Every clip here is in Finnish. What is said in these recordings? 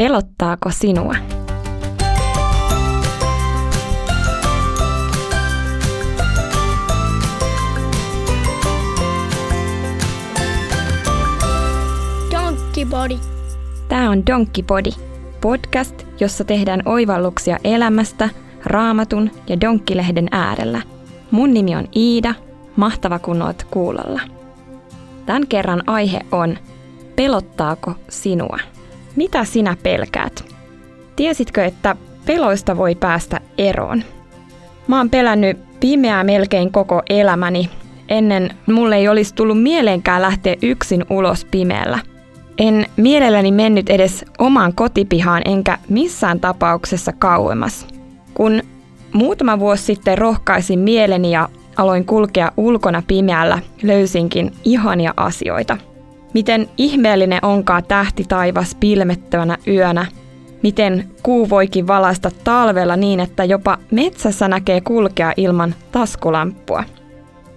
Pelottaako sinua? Donkey Body. Tämä on Donkey Body, podcast, jossa tehdään oivalluksia elämästä, raamatun ja donkkilehden äärellä. Mun nimi on Iida, mahtava kun oot kuulolla. Tämän kerran aihe on Pelottaako sinua? Mitä sinä pelkäät? Tiesitkö, että peloista voi päästä eroon? Mä oon pelännyt pimeää melkein koko elämäni. Ennen mulle ei olisi tullut mieleenkään lähteä yksin ulos pimeällä. En mielelläni mennyt edes omaan kotipihaan enkä missään tapauksessa kauemmas. Kun muutama vuosi sitten rohkaisin mieleni ja aloin kulkea ulkona pimeällä, löysinkin ihania asioita – Miten ihmeellinen onkaan tähti taivas pilmettävänä yönä. Miten kuu voikin valaista talvella niin, että jopa metsässä näkee kulkea ilman taskulamppua.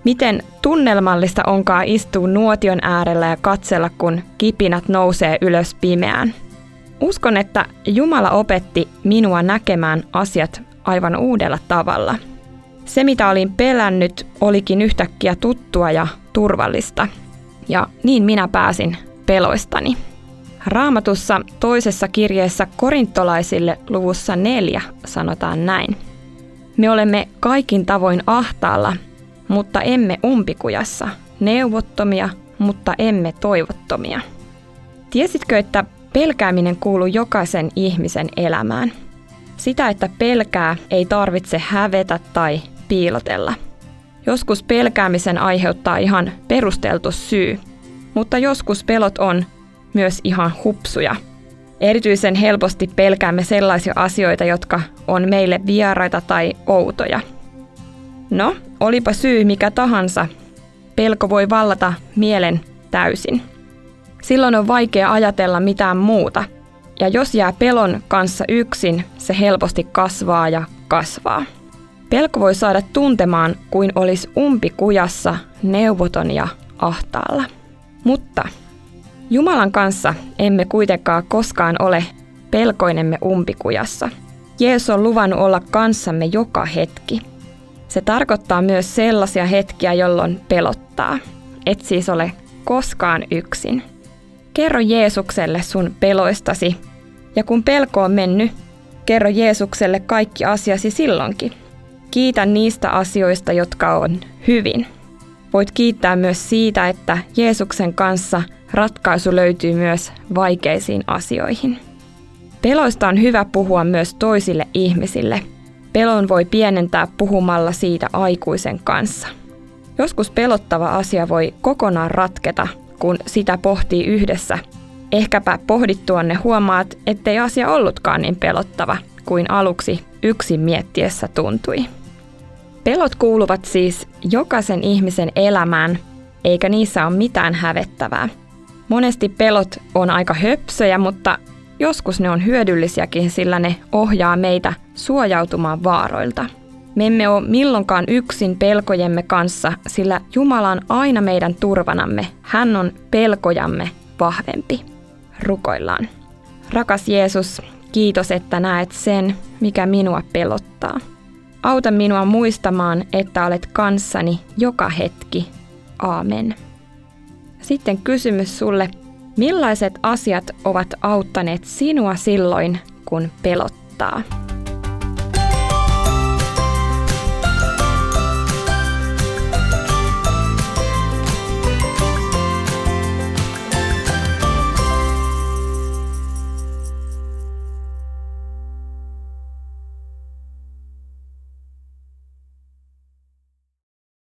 Miten tunnelmallista onkaan istua nuotion äärellä ja katsella, kun kipinät nousee ylös pimeään. Uskon, että Jumala opetti minua näkemään asiat aivan uudella tavalla. Se, mitä olin pelännyt, olikin yhtäkkiä tuttua ja turvallista – ja niin minä pääsin peloistani. Raamatussa toisessa kirjeessä korintolaisille luvussa neljä sanotaan näin. Me olemme kaikin tavoin ahtaalla, mutta emme umpikujassa, neuvottomia, mutta emme toivottomia. Tiesitkö, että pelkääminen kuuluu jokaisen ihmisen elämään? Sitä, että pelkää, ei tarvitse hävetä tai piilotella – Joskus pelkäämisen aiheuttaa ihan perusteltu syy, mutta joskus pelot on myös ihan hupsuja. Erityisen helposti pelkäämme sellaisia asioita, jotka on meille vieraita tai outoja. No, olipa syy mikä tahansa, pelko voi vallata mielen täysin. Silloin on vaikea ajatella mitään muuta, ja jos jää pelon kanssa yksin, se helposti kasvaa ja kasvaa. Pelko voi saada tuntemaan kuin olisi umpikujassa, neuvoton ja ahtaalla. Mutta Jumalan kanssa emme kuitenkaan koskaan ole pelkoinemme umpikujassa. Jeesus on luvannut olla kanssamme joka hetki. Se tarkoittaa myös sellaisia hetkiä, jolloin pelottaa. Et siis ole koskaan yksin. Kerro Jeesukselle sun peloistasi, ja kun pelko on mennyt, kerro Jeesukselle kaikki asiasi silloinkin. Kiitä niistä asioista, jotka on hyvin. Voit kiittää myös siitä, että Jeesuksen kanssa ratkaisu löytyy myös vaikeisiin asioihin. Peloista on hyvä puhua myös toisille ihmisille. Pelon voi pienentää puhumalla siitä aikuisen kanssa. Joskus pelottava asia voi kokonaan ratketa, kun sitä pohtii yhdessä. Ehkäpä pohdittuanne huomaat, ettei asia ollutkaan niin pelottava kuin aluksi yksin miettiessä tuntui. Pelot kuuluvat siis jokaisen ihmisen elämään, eikä niissä ole mitään hävettävää. Monesti pelot on aika höpsöjä, mutta joskus ne on hyödyllisiäkin, sillä ne ohjaa meitä suojautumaan vaaroilta. Me emme ole milloinkaan yksin pelkojemme kanssa, sillä Jumala on aina meidän turvanamme. Hän on pelkojamme vahvempi. Rukoillaan. Rakas Jeesus, kiitos, että näet sen, mikä minua pelottaa. Auta minua muistamaan, että olet kanssani joka hetki. Aamen. Sitten kysymys sulle, millaiset asiat ovat auttaneet sinua silloin, kun pelottaa?